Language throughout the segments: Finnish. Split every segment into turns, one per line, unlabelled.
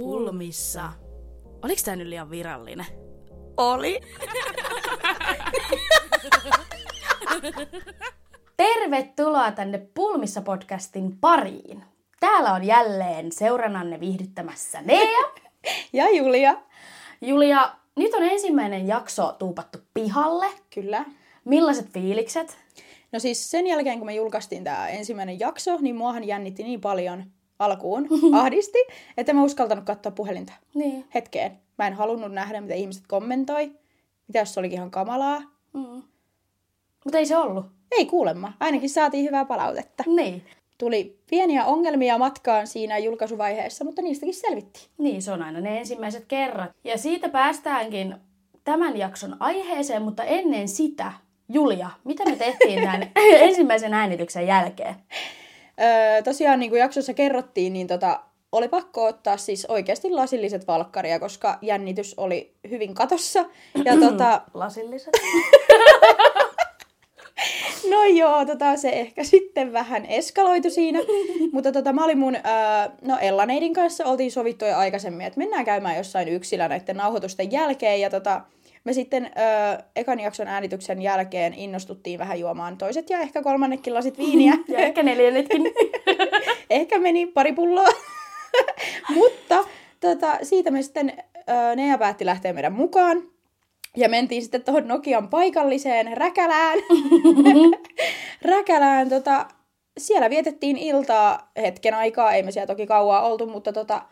Pulmissa. Oliko tää nyt liian virallinen?
Oli. Tervetuloa tänne Pulmissa podcastin pariin. Täällä on jälleen seurannanne viihdyttämässä Nea.
Ja Julia.
Julia, nyt on ensimmäinen jakso tuupattu pihalle.
Kyllä.
Millaiset fiilikset?
No siis sen jälkeen, kun me julkaistiin tämä ensimmäinen jakso, niin muahan jännitti niin paljon alkuun, ahdisti, että mä uskaltanut katsoa puhelinta
Niin.
hetkeen. Mä en halunnut nähdä, mitä ihmiset kommentoi. Mitä jos se olikin ihan kamalaa.
Mm. Mutta ei se ollut.
Ei kuulemma. Ainakin saatiin hyvää palautetta.
Niin.
Tuli pieniä ongelmia matkaan siinä julkaisuvaiheessa, mutta niistäkin selvittiin.
Niin, se on aina ne ensimmäiset kerrat. Ja siitä päästäänkin tämän jakson aiheeseen, mutta ennen sitä, Julia, mitä me tehtiin tämän ensimmäisen äänityksen jälkeen?
Öö, tosiaan niin kuin jaksossa kerrottiin, niin tota, oli pakko ottaa siis oikeasti lasilliset valkkaria, koska jännitys oli hyvin katossa. Ja tota,
Lasilliset?
no joo, tota, se ehkä sitten vähän eskaloitu siinä. Mutta tota, mä olin mun, öö, no Ellaneidin kanssa oltiin sovittu jo aikaisemmin, että mennään käymään jossain yksilö näiden nauhoitusten jälkeen. Ja tota, me sitten öö, ekan jakson äänityksen jälkeen innostuttiin vähän juomaan toiset ja ehkä kolmannekin lasit viiniä.
ja ehkä neljännetkin.
ehkä meni pari pulloa. Mutta tota, siitä me sitten ö, Nea päätti lähteä meidän mukaan. Ja mentiin sitten tuohon Nokian paikalliseen Räkälään. Räkälään tota, siellä vietettiin iltaa hetken aikaa, ei me siellä toki kauaa oltu, mutta tota,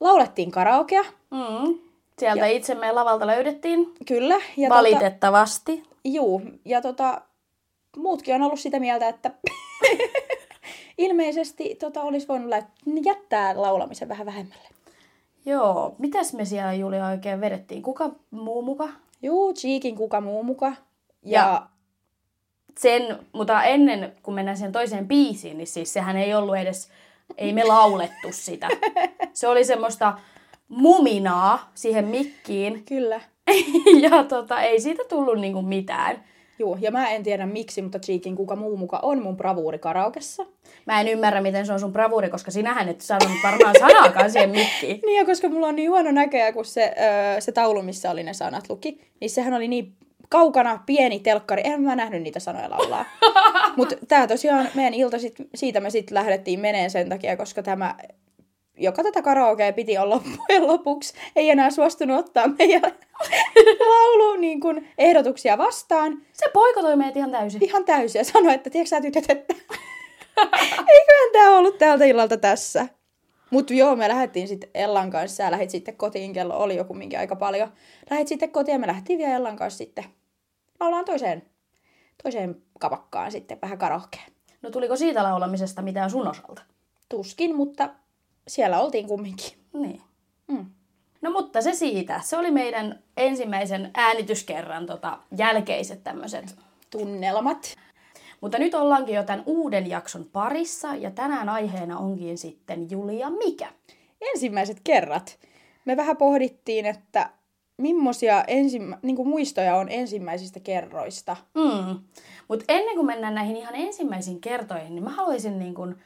laulettiin karaokea,
Mm. Sieltä itsemme lavalta löydettiin.
kyllä. Ja
Valitettavasti.
Tota, juu, ja tota, muutkin on ollut sitä mieltä, että ilmeisesti tota, olisi voinut jättää laulamisen vähän vähemmälle.
Joo. Mitäs me siellä Julia oikein vedettiin? Kuka muu muka?
Juu, Cheekin kuka muu muka. Ja,
Ja-
ja
sen, mutta ennen kuin mennään siihen toiseen biisiin, niin siis sehän ei ollut edes, ei me laulettu sitä. Se oli semmoista muminaa siihen mikkiin
kyllä.
ja tota, ei siitä tullut niinku mitään.
Juu, ja mä en tiedä miksi, mutta Cheekin kuka muu muka on mun bravuuri karaokessa.
Mä en ymmärrä, miten se on sun bravuri, koska sinähän et sanonut varmaan sanaakaan siihen mikkiin.
Niin, ja koska mulla on niin huono näköjä, kun se, öö, se taulu, missä oli ne sanat luki, niin sehän oli niin kaukana, pieni telkkari. En mä nähnyt niitä sanoja laulaa. Mutta tää tosiaan, meidän ilta, sit, siitä me sitten lähdettiin meneen sen takia, koska tämä, joka tätä karaokea piti olla loppujen lopuksi, ei enää suostunut ottaa meidän laulu niin kun, ehdotuksia vastaan.
Se poikotoi meidät ihan täysin.
Ihan täysin ja sanoi, että tiedätkö sä tytöt, että eiköhän tää ollut tältä illalta tässä. Mutta joo, me lähdettiin sitten Ellan kanssa ja lähdit sitten kotiin, kello oli joku minkä aika paljon. Lähdit sitten kotiin ja me lähdettiin vielä Ellan kanssa sitten laulaan toiseen, toiseen kapakkaan sitten vähän karaokea.
No tuliko siitä laulamisesta mitään sun osalta?
Tuskin, mutta siellä oltiin kumminkin.
Niin.
Mm.
No mutta se siitä. Se oli meidän ensimmäisen äänityskerran tota, jälkeiset tämmöiset
Tunnelmat.
Mutta nyt ollaankin jo tämän uuden jakson parissa ja tänään aiheena onkin sitten Julia mikä?
Ensimmäiset kerrat. Me vähän pohdittiin, että millaisia ensimmä, niin kuin muistoja on ensimmäisistä kerroista.
Mm. Mutta ennen kuin mennään näihin ihan ensimmäisiin kertoihin, niin mä haluaisin niin kun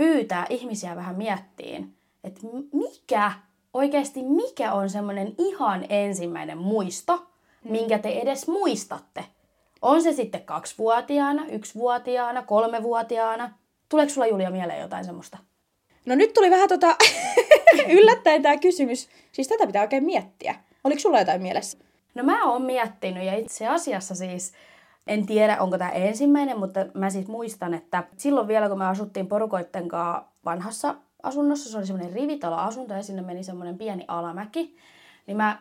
pyytää ihmisiä vähän miettiin, että mikä, oikeasti mikä on semmoinen ihan ensimmäinen muisto, minkä te edes muistatte. On se sitten kaksivuotiaana, yksivuotiaana, kolmevuotiaana. Tuleeko sulla Julia mieleen jotain semmoista?
No nyt tuli vähän tota yllättäen tämä kysymys. Siis tätä pitää oikein miettiä. Oliko sulla jotain mielessä?
No mä oon miettinyt ja itse asiassa siis, en tiedä onko tämä ensimmäinen, mutta mä siis muistan, että silloin vielä kun me asuttiin porukoitten kanssa vanhassa asunnossa, se oli semmoinen rivitalo-asunto ja sinne meni semmoinen pieni alamäki, niin mä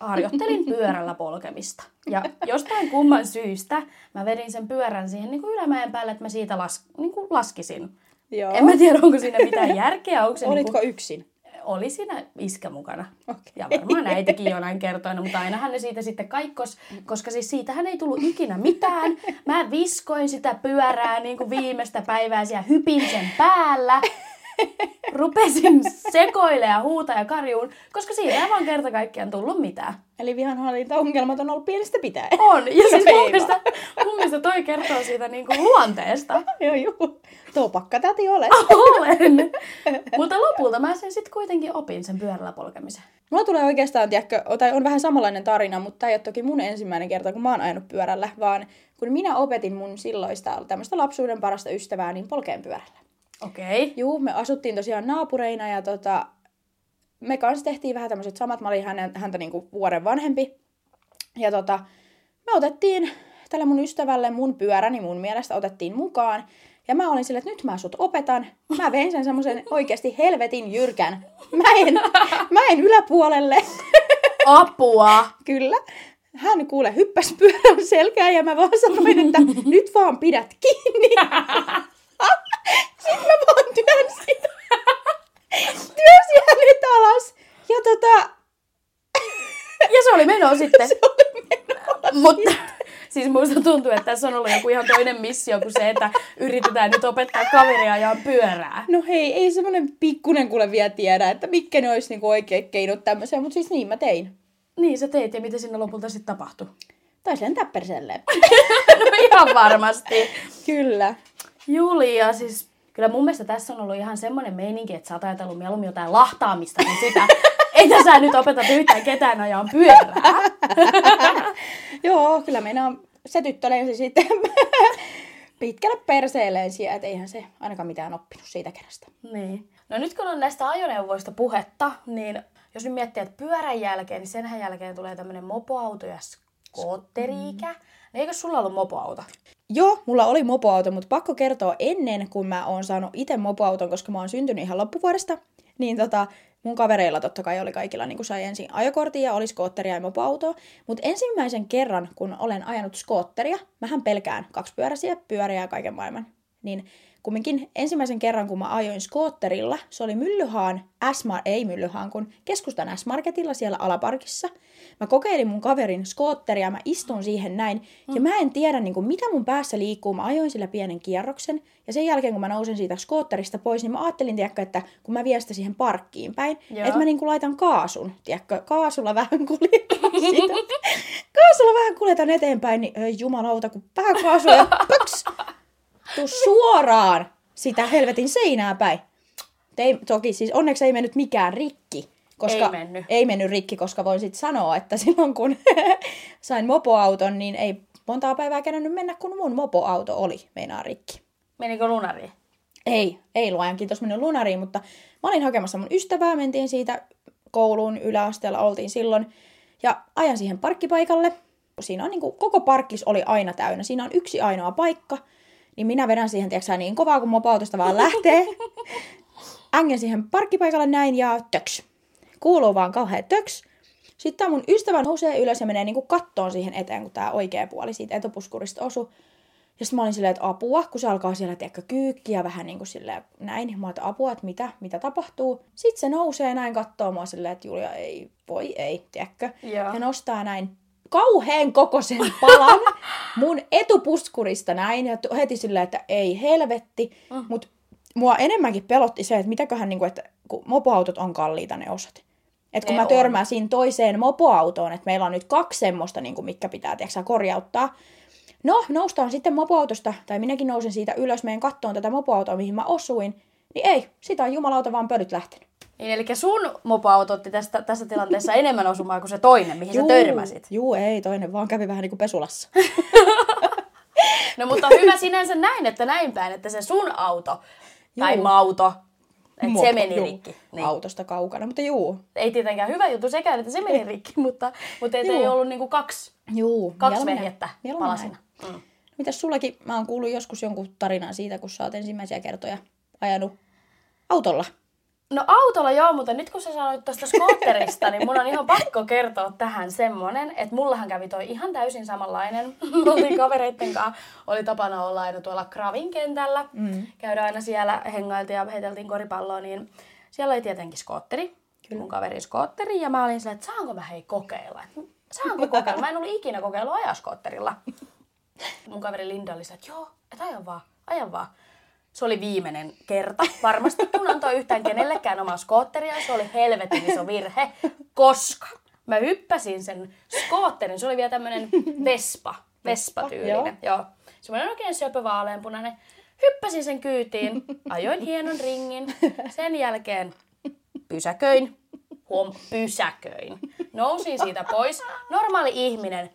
harjoittelin pyörällä polkemista. Ja jostain kumman syystä mä vedin sen pyörän siihen niin kuin ylämäen päälle, että mä siitä las, niin kuin laskisin.
Joo.
En mä tiedä, onko siinä mitään järkeä. Onko se
Olitko
niin
yksin?
Oli siinä iskä mukana.
Okei.
Ja varmaan äitikin jonain kertoina, mutta ainahan ne siitä sitten kaikkos, koska siis siitähän ei tullut ikinä mitään. Mä viskoin sitä pyörää niin kuin viimeistä päivää ja hypin sen päällä. Rupesin sekoile ja huuta ja karjuun, koska siinä ei vaan kerta kaikkiaan tullut mitään.
Eli vihanhallintaongelmat on ollut pienestä pitäen.
On, ja siis mun mielestä, mun mielestä toi kertoo siitä niinku luonteesta.
Joo, joo. Tuo pakkatäti ole.
Olen. Mutta lopulta mä sen sitten kuitenkin opin sen pyörällä polkemisen.
Mulla tulee oikeastaan, tiedätkö, tai on vähän samanlainen tarina, mutta tämä ei ole toki mun ensimmäinen kerta, kun mä oon ajanut pyörällä, vaan kun minä opetin mun silloista tämmöistä lapsuuden parasta ystävää, niin polkeen pyörällä.
Okei. Okay.
Juu, me asuttiin tosiaan naapureina ja tota, me kanssa tehtiin vähän tämmöiset samat. Mä olin hänen, häntä niinku vuoden vanhempi. Ja tota, me otettiin tälle mun ystävälle mun pyöräni mun mielestä otettiin mukaan. Ja mä olin silleen, että nyt mä sut opetan. Mä vein sen semmoisen oikeasti helvetin jyrkän mäen, mäen yläpuolelle.
Apua!
Kyllä. Hän kuule hyppäs pyörän selkään ja mä vaan sanoin, että nyt vaan pidät kiinni. Sitten mä vaan työnsin. Työnsin hänet alas. Ja tota,
Ja se oli meno sitten.
se oli menolla.
Mutta siis musta tuntuu, että tässä on ollut joku ihan toinen missio kuin se, että yritetään nyt opettaa kaveria ajaa pyörää.
No hei, ei semmonen pikkunen kuule vielä tiedä, että mitkä ne olisi niinku oikeat keinot tämmöiseen, mutta siis niin mä tein.
Niin sä teit ja mitä sinne lopulta sitten tapahtui?
Taisi lentää perseelleen.
No ihan varmasti.
Kyllä.
Julia, siis kyllä mun mielestä tässä on ollut ihan semmoinen meininki, että sä oot ajatellut mieluummin jotain lahtaamista kuin sitä, että sä nyt opetat yhtään ketään ajaa pyörää.
Joo, kyllä meinaa se tyttö lensi sitten pitkälle perseelleen siellä, että eihän se ainakaan mitään oppinut siitä kerrasta.
Niin. No nyt kun on näistä ajoneuvoista puhetta, niin jos nyt miettii, että pyörän jälkeen, niin senhän jälkeen tulee tämmöinen mopoauto ja skootteriikä. Niin eikö sulla ollut mopoauto?
Joo, mulla oli mopoauto, mutta pakko kertoa ennen, kun mä oon saanut itse mopoauton, koska mä oon syntynyt ihan loppuvuodesta, niin tota, mun kavereilla totta kai oli kaikilla, niin kuin sai ensin ajokortin ja oli skootteria ja mopoautoa. Mutta ensimmäisen kerran, kun olen ajanut skootteria, mähän pelkään kaksipyöräisiä pyöriä ja kaiken maailman, niin kumminkin ensimmäisen kerran, kun mä ajoin skootterilla, se oli Myllyhaan, s ei Myllyhaan, kun keskustan S-Marketilla siellä alaparkissa. Mä kokeilin mun kaverin skootteria, mä istun siihen näin, ja mä en tiedä niin kuin, mitä mun päässä liikkuu. Mä ajoin sillä pienen kierroksen, ja sen jälkeen kun mä nousin siitä skootterista pois, niin mä ajattelin, tiedätkö, että kun mä vien sitä siihen parkkiin päin,
Joo.
että mä niin kuin laitan kaasun, tiedätkö, kaasulla vähän kuljetan sitä. kaasulla vähän kuljetan eteenpäin, niin ei jumalauta, kun vähän kaasua ja pöks, tuu suoraan sitä helvetin seinää päin. Ei, toki siis onneksi ei mennyt mikään rikki. Koska
Ei mennyt.
Ei mennyt rikki, koska voin sitten sanoa, että silloin kun sain mopoauton, niin ei montaa päivää kerännyt mennä, kun mun mopoauto oli meinaa rikki.
Menikö lunariin?
Ei, ei luojan kiitos mennyt lunariin, mutta mä olin hakemassa mun ystävää, mentiin siitä kouluun, yläasteella oltiin silloin, ja ajan siihen parkkipaikalle. Siinä on niin kuin, koko parkkis oli aina täynnä, siinä on yksi ainoa paikka, niin minä vedän siihen, tiedätkö, niin kovaa kuin mopoautosta vaan lähtee. Ängen siihen parkkipaikalle näin ja töks. Kuuluu vaan kauhean töks. Sitten mun ystävä nousee ylös ja menee niinku kattoon siihen eteen, kun tää oikea puoli siitä etupuskurista osui. Ja sitten mä olin silleen, että apua, kun se alkaa siellä, tiedätkö, kyykkiä vähän niin kuin silleen näin. Mä olin, että apua, että mitä, mitä tapahtuu. Sitten se nousee näin kattoo mua silleen, että Julia ei, voi ei, tiedätkö.
Joo.
Ja nostaa näin kauheen kokoisen palan mun etupuskurista näin. Ja heti silleen, että ei helvetti.
Mm.
Mutta mua enemmänkin pelotti se, että mitäköhän, niin kuin, että kun mopoautot on kalliita ne osat. Että kun
Ne
mä
on.
törmäsin toiseen mopoautoon, että meillä on nyt kaksi semmoista, niin kuin, mitkä pitää tiedätkö, sä, korjauttaa. No, noustaan sitten mopoautosta, tai minäkin nousin siitä ylös meidän kattoon tätä mopoautoa, mihin mä osuin. Niin ei, sitä on jumalauta vaan pölyt lähtenyt.
Niin, eli sun mopoauto otti tästä, tässä tilanteessa enemmän osumaa kuin se toinen, mihin sä törmäsit.
Juu, ei, toinen vaan kävi vähän niin kuin pesulassa.
No mutta hyvä sinänsä näin, että näin päin, että se sun auto tai
Juu.
mauto, että se
Mopo,
meni
juu,
rikki. Niin.
Autosta kaukana, mutta juu.
Ei tietenkään hyvä juttu sekään, että se meni rikki, mutta, mutta et ei
Juu.
ollut niinku kaksi,
Juu,
kaksi vehjettä palasina. Mm.
Mitäs sullakin, mä oon kuullut joskus jonkun tarinan siitä, kun sä oot ensimmäisiä kertoja ajanut autolla.
No autolla joo, mutta nyt kun sä sanoit tuosta skootterista, niin mun on ihan pakko kertoa tähän semmonen, että mullahan kävi toi ihan täysin samanlainen. Oltiin kavereitten kanssa, oli tapana olla aina tuolla Kravin kentällä. Mm. Käydään aina siellä, hengailtiin ja heiteltiin koripalloa, niin siellä oli tietenkin skootteri. Kyllä. Mun kaverin skootteri ja mä olin silleen, että saanko mä hei kokeilla. Et Saanko kokeilla? Mä en ollut ikinä kokeillut ajaa skootterilla. Mun kaveri Linda oli silleen, että joo, että aja vaan, aja vaan. Se oli viimeinen kerta varmasti, kun antoi yhtään kenellekään omaa skootteria. Se oli helvetin iso virhe, koska mä hyppäsin sen skootterin. Se oli vielä tämmönen Vespa, Vespa-tyylinen. Joo. Semmoinen oikein söpö vaaleanpunainen. Hyppäsin sen kyytiin, ajoin hienon ringin. Sen jälkeen pysäköin. Huom, pysäköin. Nousin siitä pois. Normaali ihminen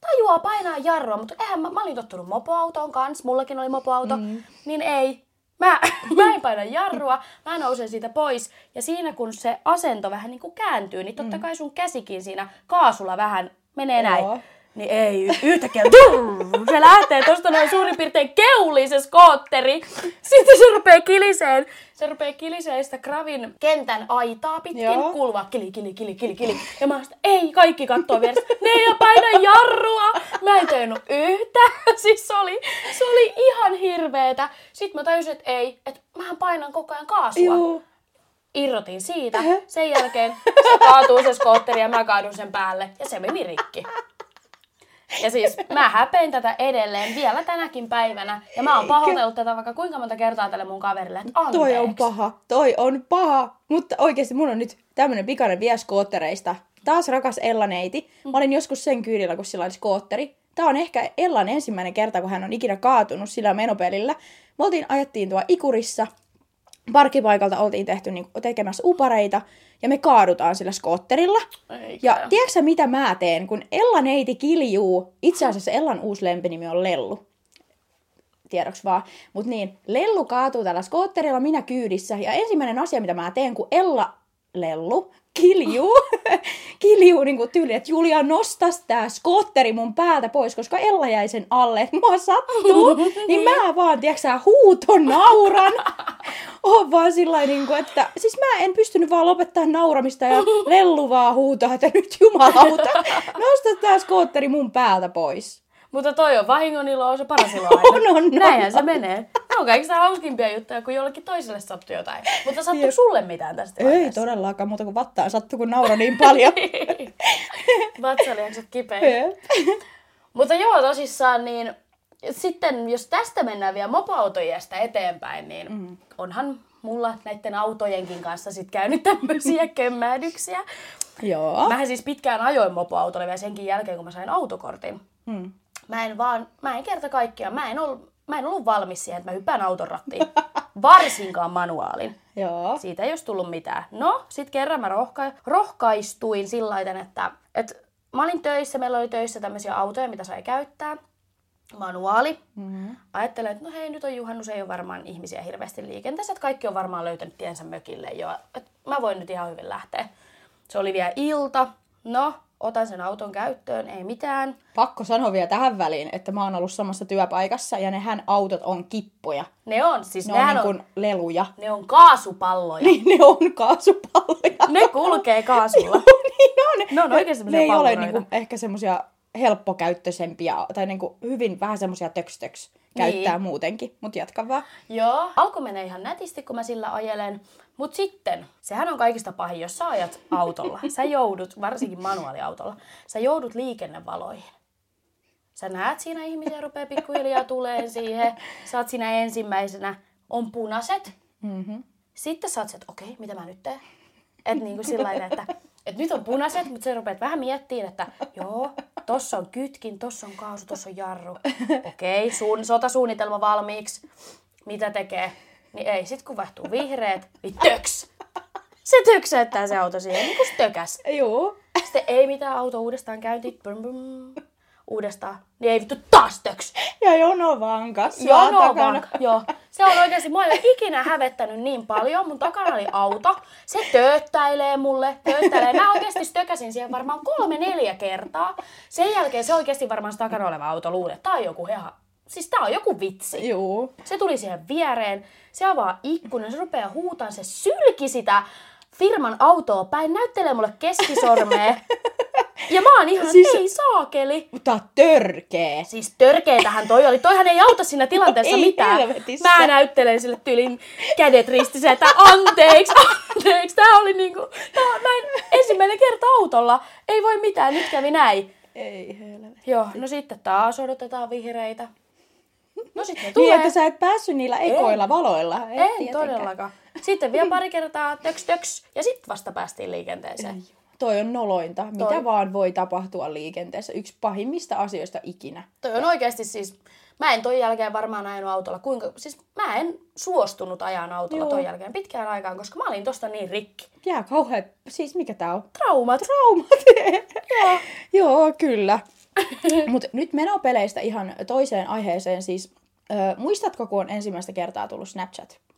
tajuaa painaa jarrua, mutta eihän mä, mä olin tottunut mopoautoon kanssa, mullakin oli mopoauto, mm. niin ei. Mä, mä en paina jarrua, mä nousen siitä pois. Ja siinä kun se asento vähän niin kuin kääntyy, niin totta kai sun käsikin siinä kaasulla vähän menee näin.
Joo.
Niin ei, yhtäkkiä se lähtee tosta noin suurin piirtein keuliin se skootteri. Sitten se rupeaa kiliseen. Se rupeaa kiliseen sitä Gravin kentän aitaa pitkin.
Joo.
Kili, kili, kili, kili, kili. Ja mä sitä, ei, kaikki kattoo vieressä. Ne ei paina jarrua. Mä en tehnyt yhtään. Siis se oli, se oli ihan hirveetä. Sitten mä tajusin, että ei, että mähän painan koko ajan kaasua
Juu.
irrotin siitä. Sen jälkeen se kaatuu se skootteri ja mä kaadun sen päälle ja se meni rikki. Ja siis mä häpein tätä edelleen vielä tänäkin päivänä. Ja mä oon pahoitellut tätä vaikka kuinka monta kertaa tälle mun kaverille, että anteeksi.
Toi on paha, toi on paha. Mutta oikeasti mun on nyt tämmönen pikainen vie skoottereista. Taas rakas Ella-neiti. Mä olin joskus sen kyydillä, kun sillä oli skootteri. Tää on ehkä Ellan ensimmäinen kerta, kun hän on ikinä kaatunut sillä menopelillä. Me oltiin, ajettiin tuo Ikurissa. Parkkipaikalta oltiin tehty niin, tekemässä upareita. Ja me kaadutaan sillä skootterilla.
Eikä.
Ja tiedätkö mitä mä teen, kun Ella-neiti kiljuu? Itse asiassa Ellan uusi lempinimi on Lellu tiedoksi vaan. Mutta niin, Lellu kaatuu tällä skootterilla, minä kyydissä. Ja ensimmäinen asia, mitä mä teen, kun Ella Lellu kiljuu, kiljuu niin kuin tyyli, että Julia nostas tää skootteri mun päältä pois, koska Ella jäi sen alle, että mua sattuu, niin mä vaan, tiedätkö sä, huuton nauran. Oon vaan sillä niin kuin, että siis mä en pystynyt vaan lopettaa nauramista ja Lellu vaan huutaa, että nyt jumalauta, nosta tää skootteri mun päältä pois.
Mutta toi on vahingon ilo, on se paras ilo aina.
On, on, on.
Näinhän se menee. Ne on kaikista hauskimpia juttuja, kun jollekin toiselle sattuu jotain. Mutta sattuu sulle mitään tästä
Ei
tilanteesta?
todellakaan muuta kuin vattaan sattuu, kun naura niin paljon.
Vatsalihakset kipeä.
Jep.
Mutta joo, tosissaan, niin sitten jos tästä mennään vielä mopoautojästä eteenpäin, niin mm. onhan mulla näiden autojenkin kanssa sit käynyt tämmöisiä kömmähdyksiä.
Joo.
Mähän siis pitkään ajoin mopoautolla vielä senkin jälkeen, kun mä sain autokortin.
Hmm.
Mä en vaan, mä en kerta kaikkiaan, mä en, ollut, mä en ollut valmis siihen, että mä hyppään auton rattiin. Varsinkaan manuaalin.
Joo.
Siitä ei olisi tullut mitään. No, sit kerran mä rohka- rohkaistuin sillä lailla, että, että mä olin töissä, meillä oli töissä tämmöisiä autoja, mitä sai käyttää. Manuaali. Mm-hmm. Ajattelen, että no hei, nyt on juhannus, ei ole varmaan ihmisiä hirveästi liikenteessä, että kaikki on varmaan löytänyt tiensä mökille jo. Että mä voin nyt ihan hyvin lähteä. Se oli vielä ilta. No, otan sen auton käyttöön, ei mitään.
Pakko sanoa vielä tähän väliin, että mä oon ollut samassa työpaikassa ja nehän autot on kippoja.
Ne on, siis
Ne on niin
on,
kuin leluja.
ne on kaasupalloja.
Niin ne on kaasupalloja.
Ne kulkee kaasulla.
niin on.
Ne on oikein
ne
semmosia
ei ole
palloreita.
niinku ehkä semmosia helppokäyttöisempiä tai niinku hyvin vähän semmosia töks-töks käyttää
Niin.
muutenkin. Mut jatka vaan.
Joo. Alku menee ihan nätisti, kun mä sillä ajelen. Mut sitten, sehän on kaikista pahin, jos sä ajat autolla. Sä joudut, varsinkin manuaaliautolla, sä joudut liikennevaloihin. Sä näet siinä ihmisiä rupeaa pikkuhiljaa tuleen siihen. Sä oot siinä ensimmäisenä. On punaiset.
Mm-hmm.
Sitten sä oot että okei, mitä mä nyt teen? Että niinku sillä että, että nyt on punaiset, mutta sä rupeat vähän miettimään, että joo, tossa on kytkin, tossa on kaasu, tossa on jarru. Okei, suun, sotasuunnitelma valmiiksi. Mitä tekee? Niin ei, sit kun vaihtuu vihreät, niin töks! Se töksäyttää se auto siihen, niin kuin stökäs.
Joo.
Sitten ei mitään auto uudestaan käynti, brum, brum, uudestaan. Niin ei vittu taas töks!
Ja jono vaan kanssa
Joo, no
takana.
vaan. Joo. Se on oikeasti, mua ei ole ikinä hävettänyt niin paljon. Mun takana oli auto. Se tööttäilee mulle, tööttäilee. Mä oikeasti stökäsin siihen varmaan kolme, neljä kertaa. Sen jälkeen se oikeasti varmaan se takana oleva auto että tää on joku ihan... Siis tää on joku vitsi.
Joo.
Se tuli siihen viereen, se avaa ikkunan, se rupeaa huutaan, se sylki sitä firman autoa päin, näyttelee mulle keskisormea. Ja mä oon ihan,
Siis-
ei saakeli.
Mutta törkee.
Siis törkeetähän toi oli. Toihan ei auta siinä tilanteessa
Ei
mitään.
helvetissä.
Mä näyttelen sille tyylin kädet ristissä, että anteeksi, anteeksi. Tää oli niinku, tää, mä en, ensimmäinen kerta autolla. Ei voi mitään, nyt kävi näin.
Ei helvetti.
Joo, no sitten taas odotetaan vihreitä. No sitten
Niin,
tulee.
että sä et päässyt niillä ekoilla valoilla. Et
en
tietenkään.
todellakaan. Sitten vielä pari kertaa töks töks ja sitten vasta päästiin liikenteeseen.
Toi on nolointa. Mitä
Toi.
vaan voi tapahtua liikenteessä. Yksi pahimmista asioista ikinä.
Toi on oikeasti siis, mä en ton jälkeen varmaan ajanut autolla. Kuinka, siis mä en suostunut ajan autolla
Joo.
ton jälkeen pitkään aikaan, koska mä olin tosta niin rikki.
Jää kauhean... Siis mikä tää on?
Traumat.
Traumat. Joo. Joo, kyllä. Mutta nyt menopeleistä ihan toiseen aiheeseen. Siis, ö, muistatko, kun on ensimmäistä kertaa tullut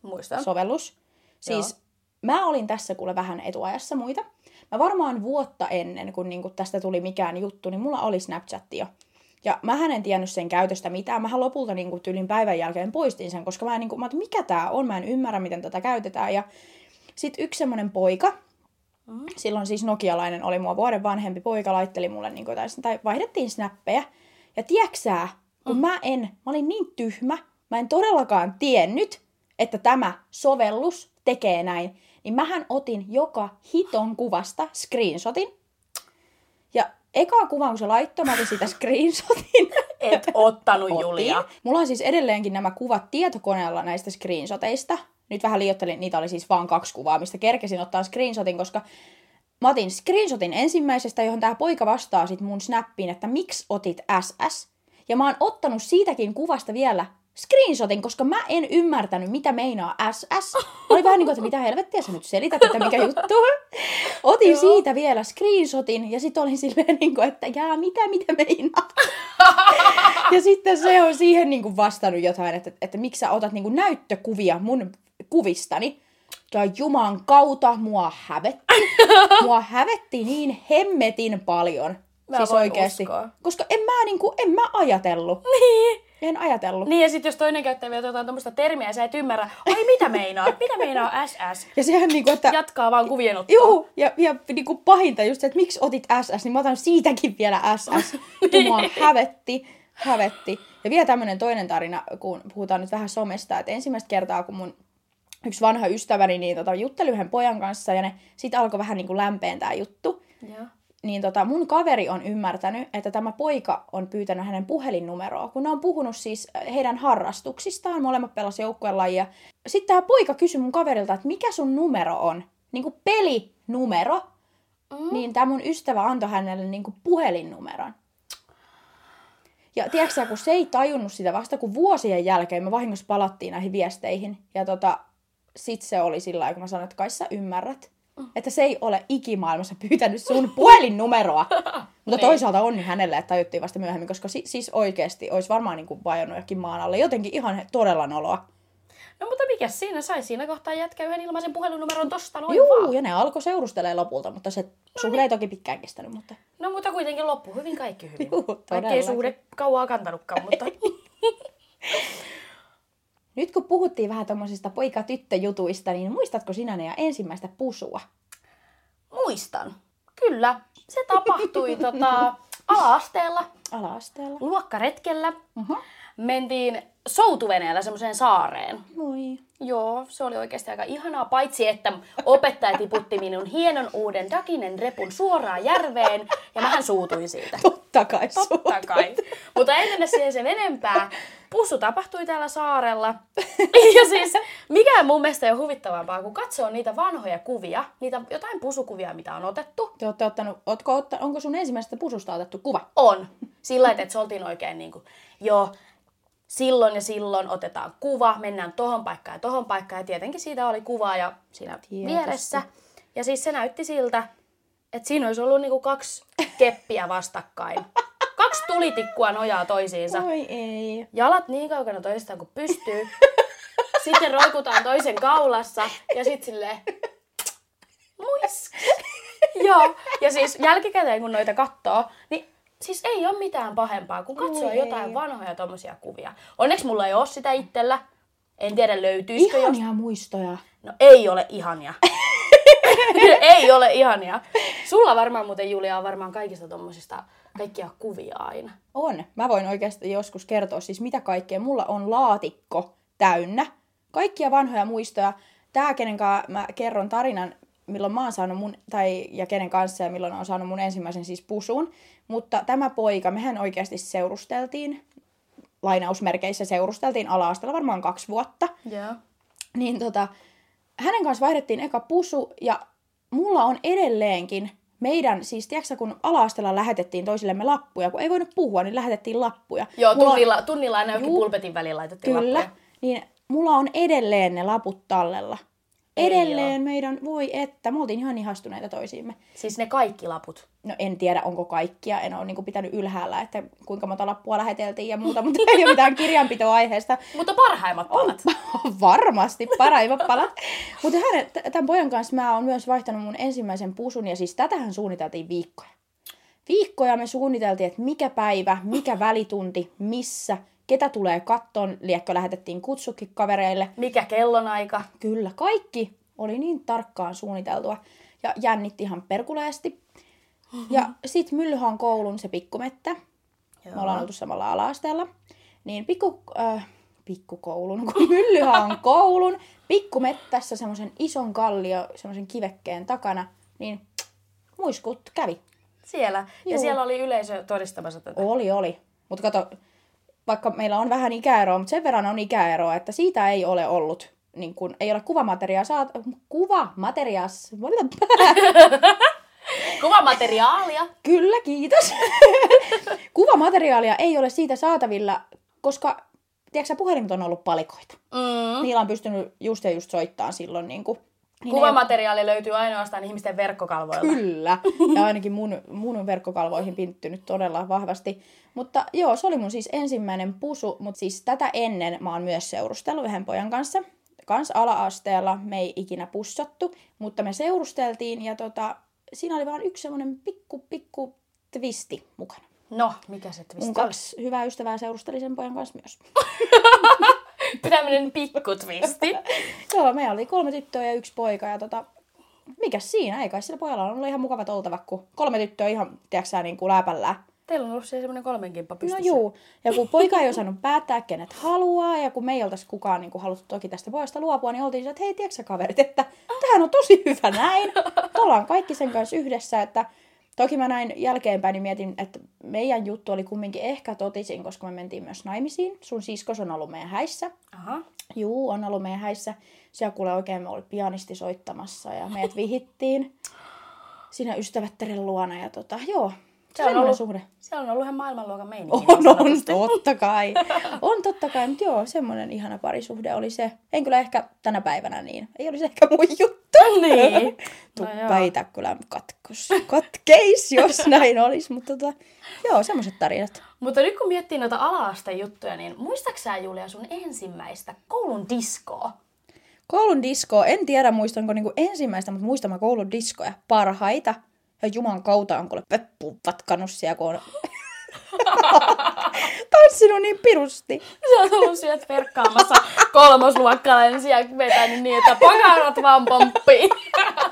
Muistan.
Snapchat-sovellus? Siis
Joo.
mä olin tässä kuule vähän etuajassa muita. Mä varmaan vuotta ennen, kun niinku tästä tuli mikään juttu, niin mulla oli Snapchat jo. Ja mä en tiennyt sen käytöstä mitään. Mähän lopulta niinku tyylin päivän jälkeen poistin sen, koska mä en niinku, mä, että mikä tää on, mä en ymmärrä, miten tätä käytetään. Ja sitten yksi semmonen poika,
Mm.
silloin siis nokialainen oli mua vuoden vanhempi poika, laitteli mulle niin jotain, tai vaihdettiin snappeja. Ja tieksää, kun
Mm.
mä en, mä olin niin tyhmä, mä en todellakaan tiennyt, että tämä sovellus tekee näin, niin mähän otin joka hiton kuvasta screenshotin. Ja eka kuvan, kun se laittoi, mä otin sitä screenshotin.
Et ottanut
Otin.
Julia.
Mulla on siis edelleenkin nämä kuvat tietokoneella näistä screenshoteista. Nyt vähän liioittelin, niitä oli siis vaan kaksi kuvaa, mistä kerkesin ottaa screenshotin, koska mä otin screenshotin ensimmäisestä, johon tämä poika vastaa sit mun snappiin, että miksi otit SS. Ja mä oon ottanut siitäkin kuvasta vielä screenshotin, koska mä en ymmärtänyt, mitä meinaa SS. Mä olin vähän niin kuin, että mitä helvettiä sä nyt selität, että mikä juttu. Otin
Joo.
siitä vielä screenshotin ja sitten olin silleen, niin kuin, että jaa, mitä, mitä meinaat. Ja sitten se on siihen niin kuin vastannut jotain, että, että miksi sä otat niin kuin näyttökuvia mun kuvistani. Ja Juman kautta mua hävetti. Mua hävetti niin hemmetin paljon.
Mä voin uskoa.
Koska en mä, niin kuin, en mä ajatellut.
Niin.
En ajatellut.
Niin ja sitten jos toinen käyttää vielä jotain tuommoista termiä ja sä et ymmärrä, ai mitä meinaa, mitä meinaa SS?
Ja sehän niin kuin, että...
Jatkaa vaan kuvien ottoa.
Juu, ja, ja niin kuin pahinta just se, että miksi otit SS, niin mä otan siitäkin vielä SS. Mua hävetti, hävetti. Ja vielä tämmönen toinen tarina, kun puhutaan nyt vähän somesta, että ensimmäistä kertaa, kun mun yksi vanha ystäväni niin tota, jutteli yhden pojan kanssa, ja ne sit alkoi vähän niin kuin lämpeen tää juttu,
Joo.
Niin tota, mun kaveri on ymmärtänyt, että tämä poika on pyytänyt hänen puhelinnumeroa, kun ne on puhunut siis heidän harrastuksistaan, molemmat pelas joukkuelajia. Sitten tämä poika kysyi mun kaverilta, että mikä sun numero on? Niin kuin pelinumero. Mm. Niin tämä mun ystävä antoi hänelle niin kuin puhelinnumeron. Ja tiedätkö kun se ei tajunnut sitä vasta kun vuosien jälkeen me vahingossa palattiin näihin viesteihin. Ja tota, sit se oli sillä lailla, kun mä sanoin, että kai sä ymmärrät. Että se ei ole ikimaailmassa pyytänyt sun puhelinnumeroa. Mutta toisaalta onni hänelle, että tajuttiin vasta myöhemmin, koska si- siis oikeasti olisi varmaan niin kuin vajonnut johonkin maan alle. Jotenkin ihan todella noloa.
No mutta mikä siinä sai siinä kohtaa jätkä yhden ilmaisen puhelinnumeron tosta noin
Juu,
vaan.
ja ne alkoi seurustelee lopulta, mutta se suhde ei toki pitkään kestänyt, mutta...
No mutta kuitenkin loppu hyvin, kaikki hyvin.
Juu,
Vaikka ei suhde kauaa kantanutkaan, mutta...
Nyt kun puhuttiin vähän tommosista poika-tyttöjutuista, niin muistatko sinä ne ja ensimmäistä pusua?
Muistan. Kyllä. Se tapahtui tota, ala-asteella,
Ala-asteella.
luokkaretkellä.
Uh-huh.
Mentiin soutuveneellä semmoiseen saareen.
Moi.
Joo, se oli oikeasti aika ihanaa, paitsi että opettaja tiputti minun hienon uuden dakinen repun suoraan järveen ja mähän suutuin siitä.
Totta kai
Totta kai. Mutta ei mennä siihen sen enempää. Pussu tapahtui täällä saarella. Ja siis, mikä mun mielestä ei ole huvittavampaa, kun katsoo niitä vanhoja kuvia, niitä jotain pusukuvia, mitä on otettu.
Te olette ottanut, ootko otta, onko sun ensimmäisestä pususta otettu kuva?
On. Sillä että se oltiin oikein niin kuin, joo, silloin ja silloin otetaan kuva, mennään tohon paikkaan ja tohon paikkaan. Ja tietenkin siitä oli kuva ja siinä
Tietysti.
vieressä. Ja siis se näytti siltä, että siinä olisi ollut niinku kaksi keppiä vastakkain. Kaksi tulitikkua nojaa toisiinsa.
Oi ei.
Jalat niin kaukana toisistaan kuin pystyy. Sitten roikutaan toisen kaulassa ja sitten silleen... Muis. Joo. Ja siis jälkikäteen kun noita katsoo, niin siis ei ole mitään pahempaa, kun katsoo
Oi
jotain
ei.
vanhoja tommosia kuvia. Onneksi mulla ei ole sitä itsellä. En tiedä löytyisikö jos...
Ihania muistoja.
No ei ole ihania. ei ole ihania. Sulla varmaan muuten Julia on varmaan kaikista tommosista kaikkia kuvia aina.
On. Mä voin oikeasti joskus kertoa siis mitä kaikkea. Mulla on laatikko täynnä. Kaikkia vanhoja muistoja. Tää, kenen kanssa mä kerron tarinan, milloin mä oon saanut mun, tai ja kenen kanssa ja milloin on saanut mun ensimmäisen siis pusun. Mutta tämä poika, mehän oikeasti seurusteltiin lainausmerkeissä seurusteltiin ala varmaan kaksi vuotta.
Joo.
Niin tota, hänen kanssa vaihdettiin eka pusu ja mulla on edelleenkin meidän, siis tiedätkö, kun ala lähetettiin toisillemme lappuja, kun ei voinut puhua, niin lähetettiin lappuja.
Joo,
Mulla on-
tunnilla, tunnilla aina jokin pulpetin väliin laitettiin
Kyllä.
lappuja.
Niin mulla on edelleen ne laput tallella.
Ei
Edelleen meidän, voi että, me oltiin ihan ihastuneita toisiimme.
Siis ne kaikki laput.
No en tiedä, onko kaikkia, en ole niin pitänyt ylhäällä, että kuinka monta lappua läheteltiin ja muuta, mutta ei ole mitään kirjanpitoa aiheesta.
Mutta parhaimmat palat.
Varmasti parhaimmat palat. Mutta tämän pojan kanssa mä oon myös vaihtanut mun ensimmäisen pusun ja siis tätähän suunniteltiin viikkoja. Viikkoja me suunniteltiin, että mikä päivä, mikä välitunti, missä, ketä tulee kattoon, liekkö lähetettiin kutsukin kavereille.
Mikä kellonaika?
Kyllä, kaikki oli niin tarkkaan suunniteltua ja jännitti ihan perkuleesti. Ja sit Myllyhan koulun se pikkumettä. Me ollaan oltu samalla ala-asteella. Niin pikku, äh, pikkukoulun, kun Myllyhan koulun pikkumettässä semmoisen ison kallio, semmoisen kivekkeen takana, niin muiskut kävi.
Siellä. Ja
Juu.
siellä oli yleisö todistamassa tätä.
Oli, oli. Mutta kato, vaikka meillä on vähän ikäeroa, mutta sen verran on ikäeroa, että siitä ei ole ollut, niin kun, ei ole kuvamateriaa saat, kuvamateriaas,
Kuvamateriaalia.
Kyllä, kiitos. Kuvamateriaalia ei ole siitä saatavilla, koska tiedätkö, puhelimet on ollut palikoita.
Mm.
Niillä on pystynyt just ja just soittamaan silloin. Niin kuin, niin
Kuvamateriaali löytyy ainoastaan ihmisten verkkokalvoilta.
Kyllä. Ja ainakin mun, mun verkkokalvoihin pinttynyt todella vahvasti. Mutta joo, se oli mun siis ensimmäinen pusu, mutta siis tätä ennen mä oon myös seurustellut yhden pojan kanssa. Kans ala-asteella me ei ikinä pussattu, mutta me seurusteltiin ja tota, siinä oli vaan yksi semmonen pikku, pikku twisti mukana.
No, mikä se twist
Mun
oli?
kaksi hyvää ystävää seurusteli sen pojan kanssa myös.
Tämmönen pikku twisti.
Joo, meillä oli kolme tyttöä ja yksi poika ja tota, mikä siinä? Ei kai sillä pojalla on ollut ihan mukavat oltava, kun kolme tyttöä ihan, tiedätkö niin kuin läpällään.
Teillä on ollut siellä semmonen kolmenkimppa
No
pystyssä.
juu, ja kun poika ei osannut päättää, kenet haluaa, ja kun me ei oltaisi kukaan niin kuin, haluttu toki tästä pojasta luopua, niin oltiin se, että hei, tiedätkö kaverit, että tämähän on tosi hyvä näin. Ollaan kaikki sen kanssa yhdessä, että toki mä näin jälkeenpäin, niin mietin, että meidän juttu oli kumminkin ehkä totisin, koska me mentiin myös naimisiin. Sun siskos on ollut meidän häissä.
Aha.
Juu, on ollut meidän häissä. Siellä kuule oikein me oli pianisti soittamassa ja meidät vihittiin siinä ystävättären luona. Ja tota, joo,
Se on ollut,
suhde.
siellä on ollut ihan maailmanluokan meininki.
On, on, totta kai. On totta kai, mutta joo, semmoinen ihana parisuhde oli se. En kyllä ehkä tänä päivänä niin. Ei olisi ehkä mun juttu.
Niin. No joo.
ei kyllä katkos. Katkeis, jos näin olisi. Mutta tota, joo, semmoiset tarinat.
Mutta nyt kun miettii noita ala-asteen juttuja, niin muistatko sä Julia sun ensimmäistä koulun diskoa?
Koulun disko, en tiedä muistanko niinku ensimmäistä, mutta muistan mä koulun diskoja parhaita. Ja Juman kautta on kuule peppu vatkannut siellä, kun on tanssinut niin pirusti.
Sä oot ollut sieltä perkkaamassa kolmosluokkalainen siellä vetänyt niin, että pakarat vaan pomppii.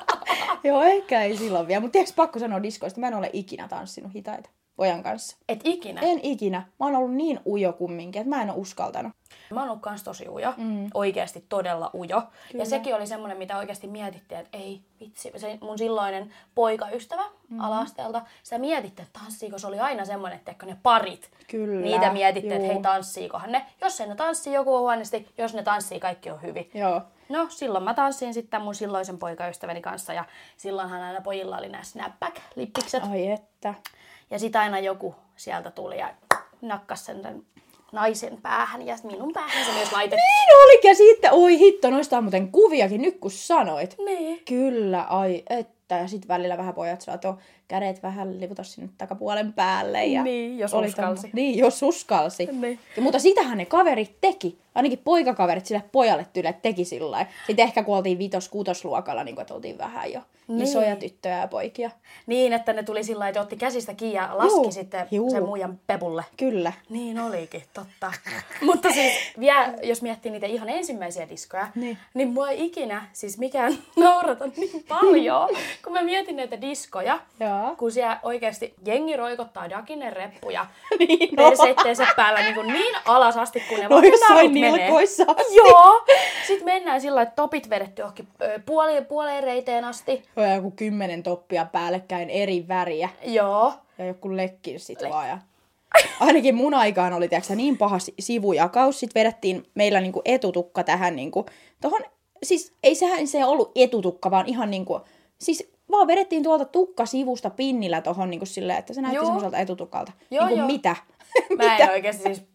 Joo, ehkä ei silloin vielä. Mutta tiedätkö pakko sanoa diskoista, mä en ole ikinä tanssinut hitaita pojan kanssa.
Et ikinä.
En ikinä. Mä oon ollut niin ujo kumminkin, että mä en ole uskaltanut.
Mä oon ollut kans tosi ujo. Mm. Oikeesti todella ujo.
Kyllä.
Ja sekin oli semmonen, mitä oikeasti mietittiin, että ei vitsi. Se mun silloinen poikaystävä mm. ala-asteelta, sitä mietitte, että tanssiiko. Se oli aina semmonen, että ne parit.
Kyllä,
Niitä mietitte, että hei tanssiikohan ne. Jos ei ne tanssii, joku on huonosti. Jos ne tanssii, kaikki on hyvin.
Joo.
No silloin mä tanssin sitten mun silloisen poikaystäväni kanssa ja silloinhan aina pojilla oli nämä snapback-lippikset.
Ai että.
Ja sitten aina joku sieltä tuli ja nakkas sen sen naisen päähän ja minun päähän se myös laitettiin.
Niin olikin ja sitten, oi hitto, noista on muuten kuviakin nyt kun sanoit.
Niin.
Kyllä, ai että. Ja sitten välillä vähän pojat saato kädet vähän liputa sinne takapuolen päälle. Ja
Niin, jos
oli
uskalsi.
tommo- Niin, jos uskalsi.
Niin.
Ja, mutta sitähän ne kaverit teki. Ainakin poikakaverit sille pojalle tyylle teki sillä. Sitten ehkä kun oltiin vitos kutosluokalla, niin kun, että oltiin vähän jo
Niin.
isoja tyttöjä ja poikia.
Niin, että ne tuli sillä että otti käsistä kiinni ja laski
Juu,
sitten
juu.
sen muijan pepulle.
Kyllä.
Niin olikin, totta. Mutta siis vielä, jos miettii niitä ihan ensimmäisiä diskoja,
Niin.
niin mua ei ikinä siis mikään naurata niin paljon, kun mä mietin näitä diskoja,
Joo.
Kun siellä oikeasti jengi roikottaa dakinen reppuja
Niin, no.
perseitteensä päällä niin, kuin niin alas asti, kun ne vaan
Noissain
narut menee.
asti.
Joo. Sitten mennään sillä että topit vedetty johonkin puoli, puoleen reiteen asti.
Ja joku kymmenen toppia päällekkäin eri väriä.
Joo.
Ja joku lekkin sit vaan. Ja... Ainakin mun aikaan oli tiiäksä, niin paha si- sivujakaus. Sitten vedettiin meillä niinku etutukka tähän niinku, tohon, siis ei sehän se ollut etutukka, vaan ihan niinku, siis vaan vedettiin tuolta tukka sivusta pinnillä tohon niinku silleen, että se näytti semmoiselta etutukalta.
Joo,
niinku
joo.
mitä?
Mä en oikeesti siis...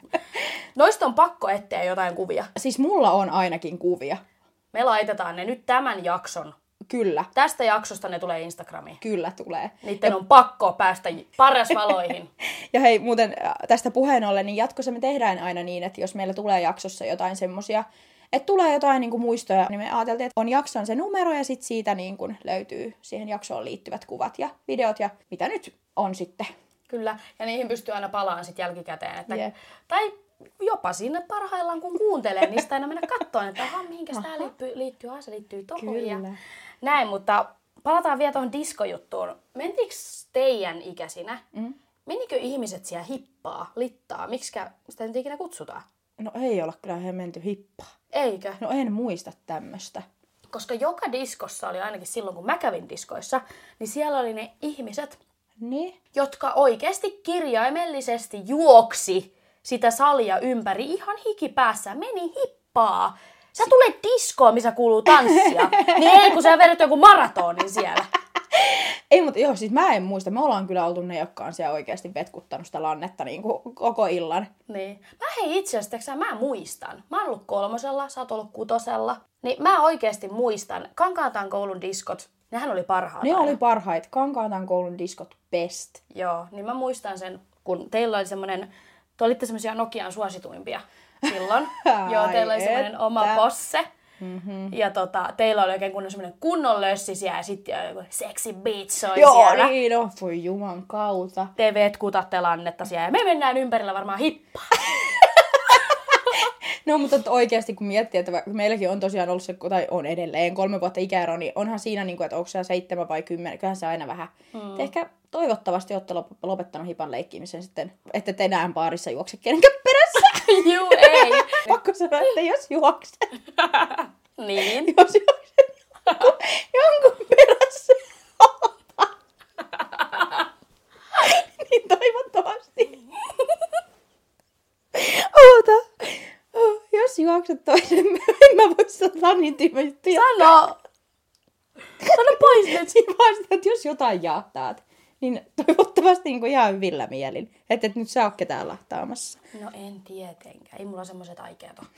Noista on pakko etsiä jotain kuvia.
Siis mulla on ainakin kuvia.
Me laitetaan ne nyt tämän jakson.
Kyllä,
Tästä jaksosta ne tulee Instagramiin.
kyllä tulee.
Niiden on pakko päästä parasvaloihin.
Ja hei, muuten äh, tästä puheen ollen, niin jatkossa me tehdään aina niin, että jos meillä tulee jaksossa jotain semmosia, että tulee jotain niin kuin muistoja, niin me ajateltiin, että on jakson se numero ja sitten siitä niin kuin löytyy siihen jaksoon liittyvät kuvat ja videot ja mitä nyt on sitten.
Kyllä, ja niihin pystyy aina palaamaan sitten jälkikäteen. Että,
Jep.
Tai jopa sinne parhaillaan, kun kuuntelee, niin sitä aina mennä katsomaan, että aha, mihinkä tämä liittyy, liittyy, ah, se liittyy tohon ja
Kyllä.
näin, mutta palataan vielä tuohon diskojuttuun. Mentiinkö teidän ikäisinä, mm. menikö ihmiset siellä hippaa, littaa, miksikä sitä nyt ikinä kutsutaan?
No ei olla kyllä he menty hippaa.
Eikö?
No en muista tämmöstä.
Koska joka diskossa oli ainakin silloin, kun mä kävin diskoissa, niin siellä oli ne ihmiset,
Niin?
jotka oikeasti kirjaimellisesti juoksi sitä salia ympäri ihan hikipäässä, meni hippaa. Sä tulet diskoon, missä kuuluu tanssia. niin ei, kun sä vedät joku maratonin siellä.
Ei, mutta joo, siis mä en muista. Me ollaan kyllä oltu ne, jotka on siellä oikeasti vetkuttanut sitä lannetta niin kuin koko illan.
Niin. Mä hei itse asiassa, mä muistan. Mä oon ollut kolmosella, sä oot ollut kutosella. Niin mä oikeasti muistan. Kankaataan koulun diskot, nehän oli parhaat.
Ne
aina.
oli parhaita. Kankaatan koulun diskot best.
Joo, niin mä muistan sen, kun teillä oli semmoinen, te olitte semmoisia Nokian suosituimpia silloin. Joo, teillä oli semmoinen oma posse. Mm-hmm. Ja tota, teillä oli oikein kunnon semmoinen kunnon lössi siellä ja sitten joku sexy beat soi
Joo,
siellä.
niin no, voi juman kautta.
Te vetkutatte lannetta siellä ja me mennään ympärillä varmaan hippaa.
No, mutta oikeasti kun miettii, että meilläkin on tosiaan ollut se, tai on edelleen kolme vuotta ikäero, niin onhan siinä, niin kuin, että onko se seitsemän vai kymmenen, kyllähän se aina vähän. Mm. Ehkä toivottavasti olette lop- lopettanut hipan leikkimisen sitten, että te enää baarissa juokse kenenkään.
Juu, ei.
Pakko sanoa, että jos juokset,
niin.
jos juokset jonkun, jonkun perässä, niin toivottavasti. Oota. Jos juokset toisen, en mä voi sanoa niin tyhmä juttu.
Sano. Sano pois nyt.
Siinä vaan sitä, että jos jotain jahtaat, niin toivottavasti niin kuin ihan hyvillä mielin. Että et nyt sä oot ketään lahtaamassa.
No en tietenkään. Ei mulla semmoiset aikeet ole.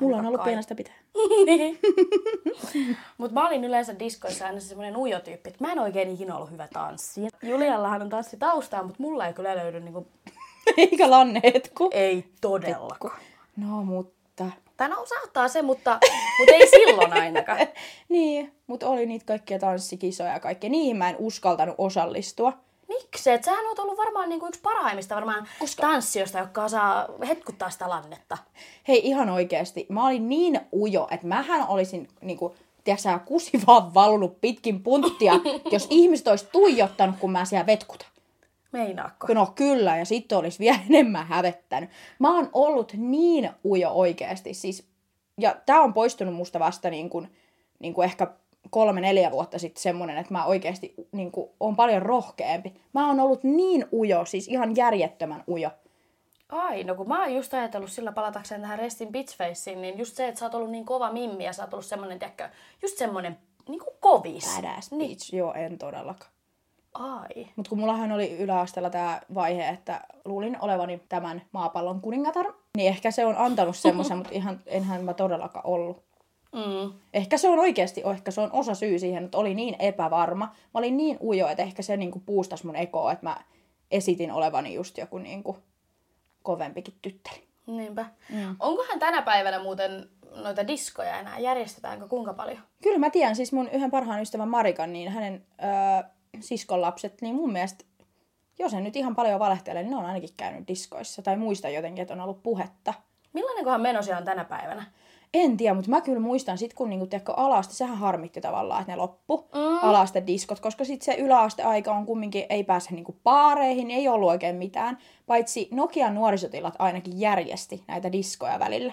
Mulla on ollut
kai.
pienestä pitää.
niin. Mutta mä olin yleensä diskoissa aina semmoinen ujo tyyppi, että mä en oikein ikinä ollut hyvä tanssija. Juliallahan on tanssitaustaa, mutta mulla ei kyllä löydy niinku,
Eikä lanneetku.
ei todellakaan.
No, mutta...
Tai no saattaa se, mutta, mutta ei silloin ainakaan.
Niin, mutta oli niitä kaikkia tanssikisoja ja kaikkea. Niihin mä en uskaltanut osallistua.
Miksi? Et sähän oot ollut varmaan niinku yksi parhaimmista varmaan Koska... tanssijoista, jotka osaa hetkuttaa sitä lannetta.
Hei, ihan oikeasti. Mä olin niin ujo, että mähän olisin niinku, tiedätkö, kusi vaan valunut pitkin punttia, jos ihmiset olisi tuijottanut, kun mä siellä vetkutan.
Meinaakko?
No kyllä, ja sitten olisi vielä enemmän hävettänyt. Mä oon ollut niin ujo oikeasti. Siis, ja tää on poistunut musta vasta niin kuin, niin kuin ehkä kolme, neljä vuotta sitten semmonen, että mä oikeasti niin kuin, on paljon rohkeampi. Mä oon ollut niin ujo, siis ihan järjettömän ujo.
Ai, no kun mä oon just ajatellut sillä palatakseen tähän Restin Bitch Faceen, niin just se, että sä oot ollut niin kova mimmi ja sä oot ollut semmonen, tiedätkö, just semmonen niinku kovis.
Badass
Niin.
bitch. Joo, en todellakaan.
Ai.
Mutta kun mullahan oli yläasteella tämä vaihe, että luulin olevani tämän maapallon kuningatar, niin ehkä se on antanut semmoisen, mutta ihan enhän mä todellakaan ollut.
Mm.
Ehkä se on oikeasti, ehkä se on osa syy siihen, että oli niin epävarma. Mä olin niin ujo, että ehkä se niinku puustas mun ekoa, että mä esitin olevani just joku niinku kovempikin tytteri.
Niinpä. Mm. Onkohan tänä päivänä muuten noita diskoja enää? Järjestetäänkö kuinka paljon?
Kyllä mä tiedän, siis mun yhden parhaan ystävän Marikan, niin hänen öö, siskon lapset, niin mun mielestä, jos en nyt ihan paljon valehtele, niin ne on ainakin käynyt diskoissa. Tai muista jotenkin, että on ollut puhetta.
Millainenkohan meno siellä on tänä päivänä?
En tiedä, mutta mä kyllä muistan sit kun niinku, tiedätkö, alaste, sehän harmitti tavallaan, että ne loppu mm. alaste diskot, koska sitten se yläasteaika on kumminkin, ei pääse niinku paareihin, ei ollut oikein mitään, paitsi Nokian nuorisotilat ainakin järjesti näitä diskoja välillä.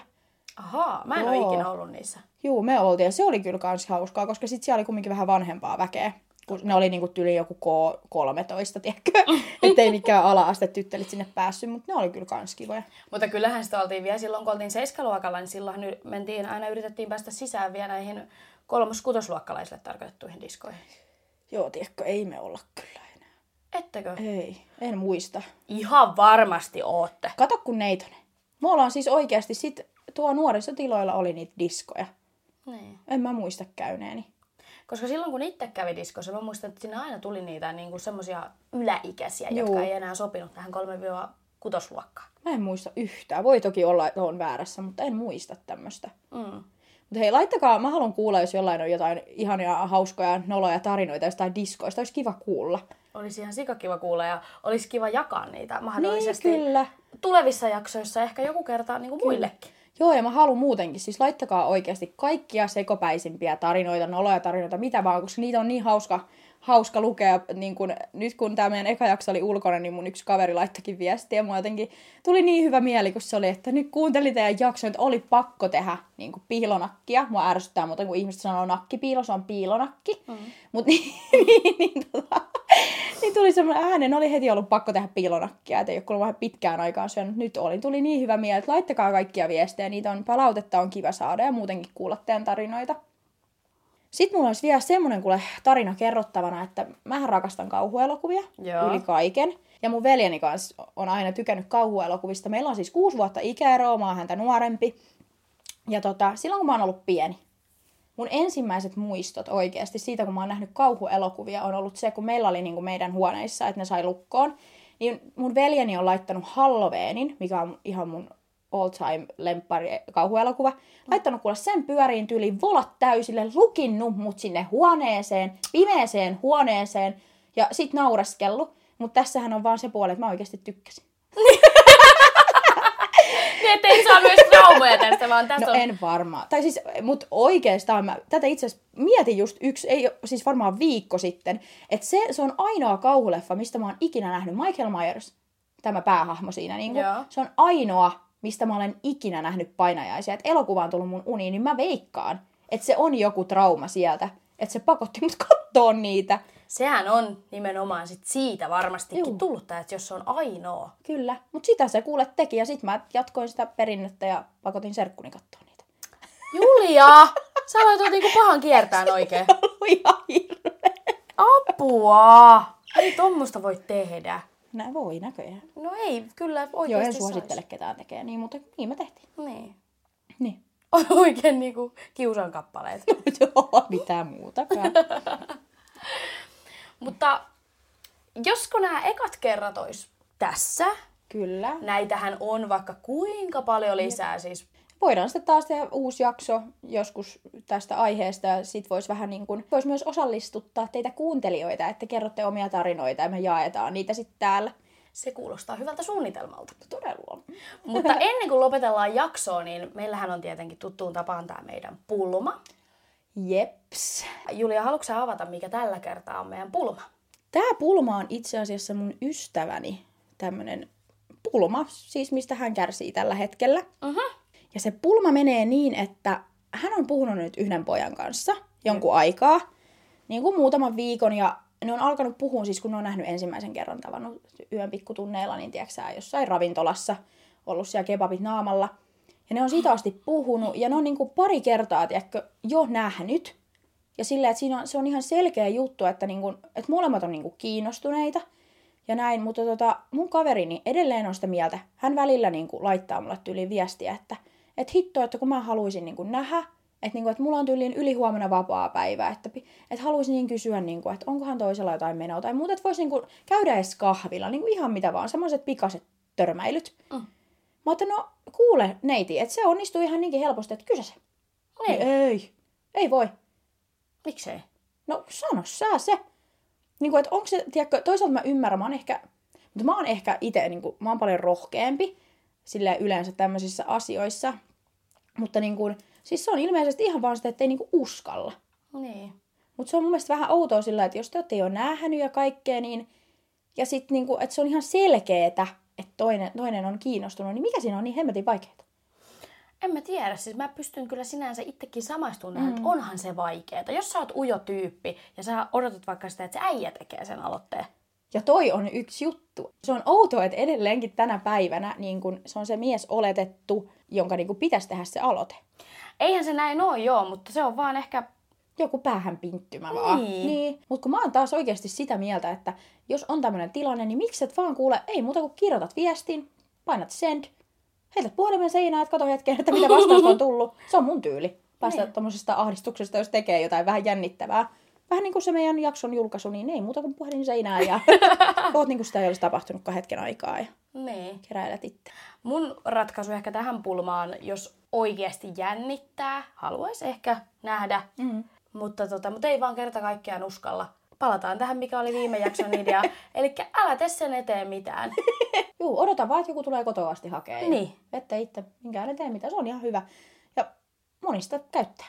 Ahaa, mä en ole
Joo.
ikinä ollut niissä.
Juu, me oltiin ja se oli kyllä kans hauskaa, koska sit siellä oli kumminkin vähän vanhempaa väkeä joskus, ne oli niinku tyli joku K13, tiedätkö? Ettei mikään ala-aste tyttelit sinne päässyt, mutta ne oli kyllä kans kivoja.
Mutta kyllähän sitä oltiin vielä silloin, kun oltiin seiskaluokalla, niin silloin mentiin, aina yritettiin päästä sisään vielä näihin kolmos-kutosluokkalaisille tarkoitettuihin diskoihin.
Joo, tiedätkö, ei me olla kyllä enää.
Ettekö?
Ei, en muista.
Ihan varmasti ootte.
Kato kun neitonen. Me ollaan siis oikeasti sit, tuo nuorisotiloilla oli niitä diskoja.
Niin.
En mä muista käyneeni.
Koska silloin kun itse kävi diskossa, mä muistan, että sinne aina tuli niitä niin kuin semmosia yläikäisiä, Juu. jotka ei enää sopinut tähän 3-6 luokkaan.
Mä en muista yhtään. Voi toki olla, että on väärässä, mutta en muista tämmöistä.
Mm.
Mutta hei, laittakaa, mä haluan kuulla, jos jollain on jotain ihania, hauskoja, noloja tarinoita jostain diskoista. Olisi kiva kuulla.
Olisi ihan sikakiva kuulla ja olisi kiva jakaa niitä mahdollisesti
Niin, kyllä.
tulevissa jaksoissa ehkä joku kerta niin kuin muillekin.
Joo, ja mä haluan muutenkin, siis laittakaa oikeasti kaikkia sekopäisimpiä tarinoita, noloja tarinoita, mitä vaan, koska niitä on niin hauska, hauska lukea. Niin kun, nyt kun tämä meidän eka jakso oli ulkona, niin mun yksi kaveri laittakin viestiä, ja mua jotenkin tuli niin hyvä mieli, kun se oli, että nyt kuuntelin teidän jakson, että oli pakko tehdä niin kuin piilonakkia. Mua ärsyttää muuten, kun ihmiset sanoo nakkipiilo, se on piilonakki. Mm. Mutta niin, niin, niin, tota, niin tuli semmoinen äänen, oli heti ollut pakko tehdä piilonakkia, että ei ole kuulemma vähän pitkään aikaan syönyt. Nyt oli, tuli niin hyvä mieli, että laittakaa kaikkia viestejä, niitä on, palautetta on kiva saada ja muutenkin kuulla teidän tarinoita. Sitten mulla olisi vielä semmoinen kuule tarina kerrottavana, että mä rakastan kauhuelokuvia
Joo.
yli kaiken. Ja mun veljeni kanssa on aina tykännyt kauhuelokuvista. Meillä on siis kuusi vuotta ikäeroa, mä oon häntä nuorempi. Ja tota, silloin kun mä oon ollut pieni, mun ensimmäiset muistot oikeasti siitä, kun mä oon nähnyt kauhuelokuvia, on ollut se, kun meillä oli niin kuin meidän huoneissa, että ne sai lukkoon. Niin mun veljeni on laittanut Halloweenin, mikä on ihan mun all time lemppari kauhuelokuva. Laittanut kuule sen pyöriin tyyliin volat täysille, lukinnut mut sinne huoneeseen, pimeeseen huoneeseen ja sit naureskellut. Mutta tässähän on vaan se puoli, että mä oikeasti tykkäsin.
Niin, ettei saa myös traumoja tästä, vaan tästä
No
on...
en varmaan. Tai siis, mutta oikeastaan mä tätä itse asiassa mietin just yksi, ei siis varmaan viikko sitten, että se, se on ainoa kauhuleffa, mistä mä oon ikinä nähnyt Michael Myers, tämä päähahmo siinä. Niin
Joo.
se on ainoa, mistä mä olen ikinä nähnyt painajaisia. Että elokuva on tullut mun uniin, niin mä veikkaan, että se on joku trauma sieltä. Että se pakotti mut kattoon niitä.
Sehän on nimenomaan sit siitä varmastikin
Juu.
tullut että jos se on ainoa.
Kyllä. Mutta sitä se kuule teki ja sit mä jatkoin sitä perinnettä ja pakotin serkkuni kattoon niitä.
Julia! Sä aloit niinku pahan kiertään oikein.
Oli ihan hirveä.
Apua! Ei tommosta voi tehdä.
Nä voi näköjään.
No ei, kyllä oikeasti
Joo, en suosittele ketään tekee niin, mutta niin me tehtiin.
Niin.
Niin.
On oikein niinku kiusan kappaleet.
Joo, mitään muutakaan.
Mutta josko nämä ekat kerrat ois tässä,
Kyllä.
näitähän on vaikka kuinka paljon lisää siis.
Voidaan sitten taas tehdä uusi jakso joskus tästä aiheesta ja sit vois vähän niin kuin, vois myös osallistuttaa teitä kuuntelijoita, että kerrotte omia tarinoita ja me jaetaan niitä sitten täällä.
Se kuulostaa hyvältä suunnitelmalta.
Todella.
Mutta ennen kuin lopetellaan jaksoa, niin meillähän on tietenkin tuttuun tapaan tämä meidän pulma.
Jeps.
Julia, haluatko avata, mikä tällä kertaa on meidän pulma?
Tää pulma on itse asiassa mun ystäväni tämmönen pulma, siis mistä hän kärsii tällä hetkellä.
Uh-huh.
Ja se pulma menee niin, että hän on puhunut nyt yhden pojan kanssa jonkun aikaa, niin kuin muutaman viikon, ja ne on alkanut puhua, siis kun ne on nähnyt ensimmäisen kerran tavannut yön pikkutunneilla, niin tiedätkö jossain ravintolassa, ollut siellä kebabit naamalla. Ja ne on siitä asti puhunut, ja ne on niin kuin pari kertaa, tiedätkö, jo nähnyt. Ja silleen, että siinä on, se on ihan selkeä juttu, että, niin kuin, että molemmat on niin kuin kiinnostuneita ja näin, mutta tota, mun kaverini edelleen on sitä mieltä. Hän välillä niin kuin, laittaa mulle tyyliin viestiä, että, että hitto, että kun mä haluaisin niin kuin, nähdä, että, niin kuin, että mulla on tyyliin ylihuomenna vapaa päivä, että, että haluaisin niin kysyä, niin kuin, että onkohan toisella jotain menoa tai muuta, että voisi niin kuin, käydä edes kahvilla, niin kuin ihan mitä vaan, semmoiset pikaset törmäilyt.
Mm.
Mä ajattelin, no kuule neiti, että se onnistuu ihan niinkin helposti, että kysä se.
Niin.
Ei, ei voi.
Miksei?
No sano sä se. Niin kuin, että onko se, tiedätkö, toisaalta mä ymmärrän, mä oon ehkä, mutta mä oon ehkä itse, niin kuin, mä oon paljon rohkeampi sille yleensä tämmöisissä asioissa. Mutta niin kuin, siis se on ilmeisesti ihan vaan sitä, että ei niin kuin uskalla.
Niin.
Mutta se on mun mielestä vähän outoa sillä, että jos te olette jo nähnyt ja kaikkea, niin ja sitten niin kuin, että se on ihan selkeetä, että toinen, toinen on kiinnostunut, niin mikä siinä on niin hemmetin vaikeaa?
En mä tiedä, siis mä pystyn kyllä sinänsä itsekin samaistumaan, mm. että onhan se vaikeaa. Jos sä oot ujo tyyppi ja sä odotat vaikka sitä, että se äijä tekee sen aloitteen.
Ja toi on yksi juttu. Se on outoa, että edelleenkin tänä päivänä niin kun se on se mies oletettu, jonka niin kun pitäisi tehdä se aloite.
Eihän se näin ole, joo, mutta se on vaan ehkä...
Joku päähän pinttymä vaan.
Niin.
niin. Mutta kun mä oon taas oikeasti sitä mieltä, että jos on tämmöinen tilanne, niin miksi et vaan kuule, ei muuta kuin kirjoitat viestin, painat send, heität puhelimen seinään, että kato hetken, että mitä vastausta on tullut. Se on mun tyyli. Päästä
Niin.
tuommoisesta ahdistuksesta, jos tekee jotain vähän jännittävää. Vähän niin kuin se meidän jakson julkaisu, niin ei muuta kuin puhelin seinään ja oot niin kuin sitä ei olisi tapahtunutkaan hetken aikaa ja
Niin.
keräilet itse.
Mun ratkaisu ehkä tähän pulmaan, jos oikeasti jännittää, haluaisi ehkä nähdä,
Mm.
mutta, tota, mutta ei vaan kerta kaikkiaan uskalla. Palataan tähän, mikä oli viime jakson idea. Eli älä tee sen eteen mitään.
Juu, odota vaan, että joku tulee kotoa asti hakee.
Niin.
Ette itse minkään eteen mitä, se on ihan hyvä. Ja monista käyttää.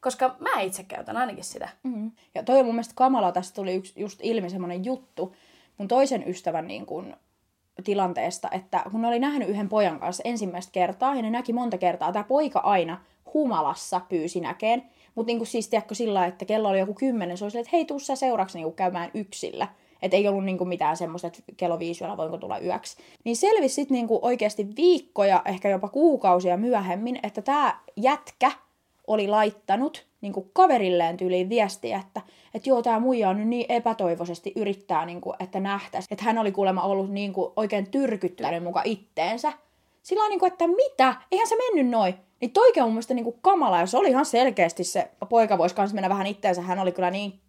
Koska mä itse käytän ainakin sitä.
Mm-hmm. Ja toi on mun mielestä kamala, tästä tuli yksi, just ilmi semmoinen juttu mun toisen ystävän niin kun, tilanteesta, että kun ne oli nähnyt yhden pojan kanssa ensimmäistä kertaa, ja ne näki monta kertaa, tämä poika aina humalassa pyysi näkeen, mutta niin siis tiedätkö sillä että kello oli joku kymmenen, se oli silleen, että hei, tuu sä seuraksi niin käymään yksillä. Että ei ollut niinku mitään semmoista, että kello viisi yöllä voinko tulla yöksi. Niin selvisi sitten niinku oikeasti viikkoja, ehkä jopa kuukausia myöhemmin, että tämä jätkä oli laittanut niin kuin kaverilleen tyyliin viestiä, että, että joo, tämä muija on nyt niin epätoivoisesti yrittää, niin kuin, että nähtäisi. Että hän oli kuulemma ollut niin kuin, oikein tyrkyttänyt muka itteensä. Sillä niin kuin, että mitä? Eihän se mennyt noin. Niin toikin on mun mielestä niin kuin kamala, jos oli ihan selkeästi se poika voisi kanssa mennä vähän itteensä. Hän oli kyllä niin,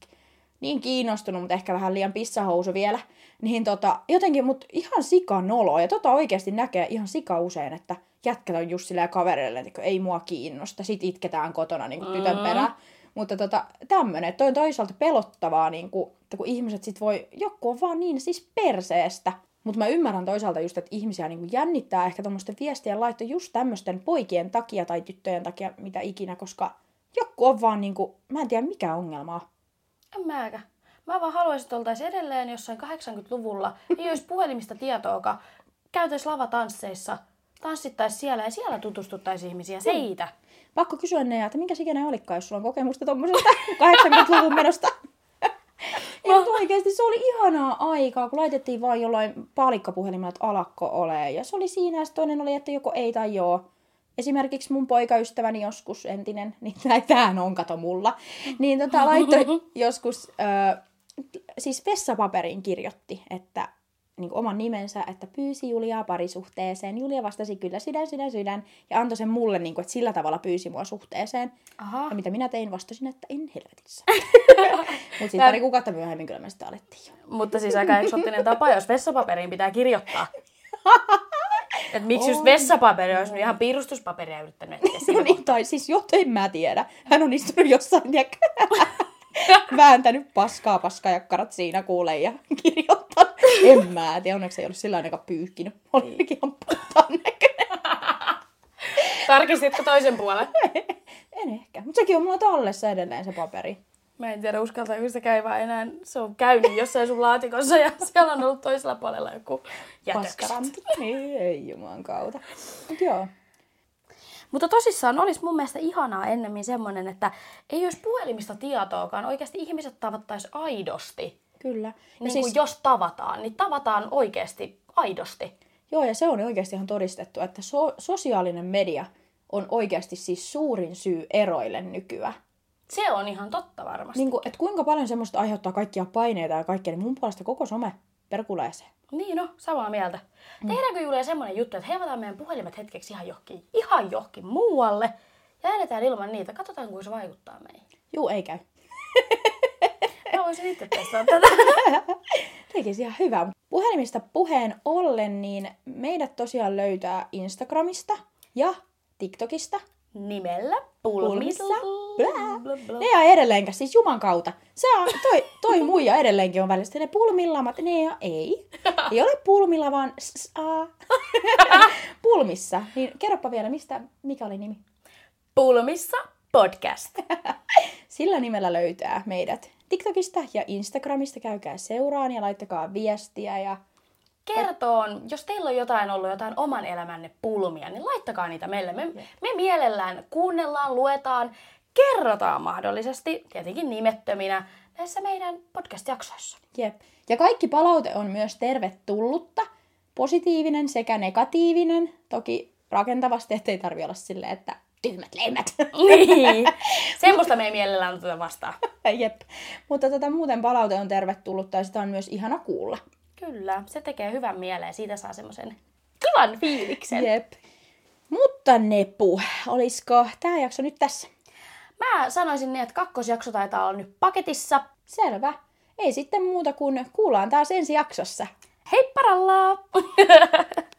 niin kiinnostunut, mutta ehkä vähän liian pissahousu vielä. Niin tota, jotenkin, mut ihan sika nolo. Ja tota oikeasti näkee ihan sika usein, että jätkät on just silleen kavereille, että ei mua kiinnosta. Sit itketään kotona niin kuin tytön perään. Mutta tota, tämmönen, toi on toisaalta pelottavaa, niin kuin, että kun ihmiset sit voi, joku on vaan niin siis perseestä. Mutta mä ymmärrän toisaalta just, että ihmisiä niin kuin jännittää ehkä tuommoisten viestien laitto just tämmöisten poikien takia tai tyttöjen takia, mitä ikinä, koska joku on vaan niin kuin, mä en tiedä mikä ongelma on.
En mäkään. Mä vaan haluaisin, että oltaisiin edelleen jossain 80-luvulla. Ei olisi puhelimista tietoakaan. Käytäisiin lavatansseissa. Tanssittaisiin siellä ja siellä tutustuttaisiin ihmisiä. Seitä.
Pakko kysyä ne, että minkä ikinä olikaan, jos sulla on kokemusta tuommoisesta 80-luvun menosta. Ei, mutta oikeasti se oli ihanaa aikaa, kun laitettiin vaan jollain palikkapuhelimella, että alakko ole. Ja se oli siinä, ja sit toinen oli, että joko ei tai joo. Esimerkiksi mun poikaystäväni joskus entinen, niin tämähän on kato mulla, niin tota, laittoi joskus, ö, siis vessapaperiin kirjoitti, että niin oman nimensä, että pyysi Juliaa parisuhteeseen. Julia vastasi kyllä sydän, sydän, sydän. Ja antoi sen mulle, niin kuin, että sillä tavalla pyysi mua suhteeseen.
Aha.
Ja mitä minä tein, vastasin, että en helvetissä. Mutta sitten pari kuukautta myöhemmin kyllä me sitä alettiin jo.
Mutta siis aika eksoottinen tapa, jos vessapaperiin pitää kirjoittaa. Et miksi just vessapaperi olisi nyt ihan piirustuspaperia yrittänyt etsiä
niin, tai siis joten en mä tiedä. Hän on istunut jossain, tiedätkö, vääntänyt paskaa paskajakkarat siinä kuulee ja kirjoittanut. En mä tiedä, onneksi ei ollut sillä ainakaan pyyhkinyt. Oli ihan puhtaan näköinen.
Tarkistitko toisen puolen?
En ehkä, mutta sekin on mulla tallessa edelleen se paperi.
Mä en tiedä, uskaltaako sitä käydä enää. Se on käynyt jossain sun laatikossa ja siellä on ollut toisella puolella joku jätökset.
Paskarantti. Niin, ei juman kautta. Mut joo.
Mutta tosissaan olisi mun mielestä ihanaa ennemmin semmoinen, että ei olisi puhelimista tietoakaan. Oikeasti ihmiset tavattaisi aidosti.
Kyllä. Ja
Niin
siis,
jos tavataan, niin tavataan oikeasti aidosti.
Joo, ja se on oikeasti ihan todistettu, että so- sosiaalinen media on oikeasti siis suurin syy eroille nykyään.
Se on ihan totta varmasti.
Niin kuin, että kuinka paljon semmoista aiheuttaa kaikkia paineita ja kaikkea, niin mun puolesta koko some perkuleeseen.
Niin no, samaa mieltä. Mm. Tehdäänkö Julia semmoinen juttu, että heivataan meidän puhelimet hetkeksi ihan johonkin, ihan johonkin muualle ja edetään ilman niitä. Katsotaan, kuinka se vaikuttaa meihin.
Juu, ei käy.
Mä voisin itse testaa tätä.
Tekisi ihan hyvä. Puhelimista puheen ollen, niin meidät tosiaan löytää Instagramista ja TikTokista.
Nimellä Pulmissa.
Blää.
Blä, blä.
Ne ei edelleenkä, siis Juman kautta. Se on, toi, toi muija edelleenkin on välistä ne pulmilla, mä, oon, ne ja ei. Ei ole pulmilla, vaan pulmissa. Niin kerropa vielä, mistä, mikä oli nimi?
Pulmissa podcast.
Sillä nimellä löytää meidät TikTokista ja Instagramista. Käykää seuraan ja laittakaa viestiä ja
kertoon, jos teillä on jotain ollut, jotain oman elämänne pulmia, niin laittakaa niitä meille. Me, me mielellään kuunnellaan, luetaan, kerrotaan mahdollisesti, tietenkin nimettöminä, näissä meidän podcast-jaksoissa.
Jep. Ja kaikki palaute on myös tervetullutta, positiivinen sekä negatiivinen. Toki rakentavasti, ettei tarvi olla silleen, että tyhmät lemmät.
Niin. Semmoista me ei mielellään oteta vastaan.
Jep. Mutta tota, muuten palaute on tervetullutta ja sitä on myös ihana kuulla.
Kyllä, se tekee hyvän mieleen. Siitä saa semmoisen kivan fiiliksen.
Jep. Mutta Nepu, olisiko tämä jakso nyt tässä?
Mä sanoisin niin, että kakkosjakso taitaa olla nyt paketissa.
Selvä. Ei sitten muuta kuin kuullaan taas ensi jaksossa.
Heipparallaa!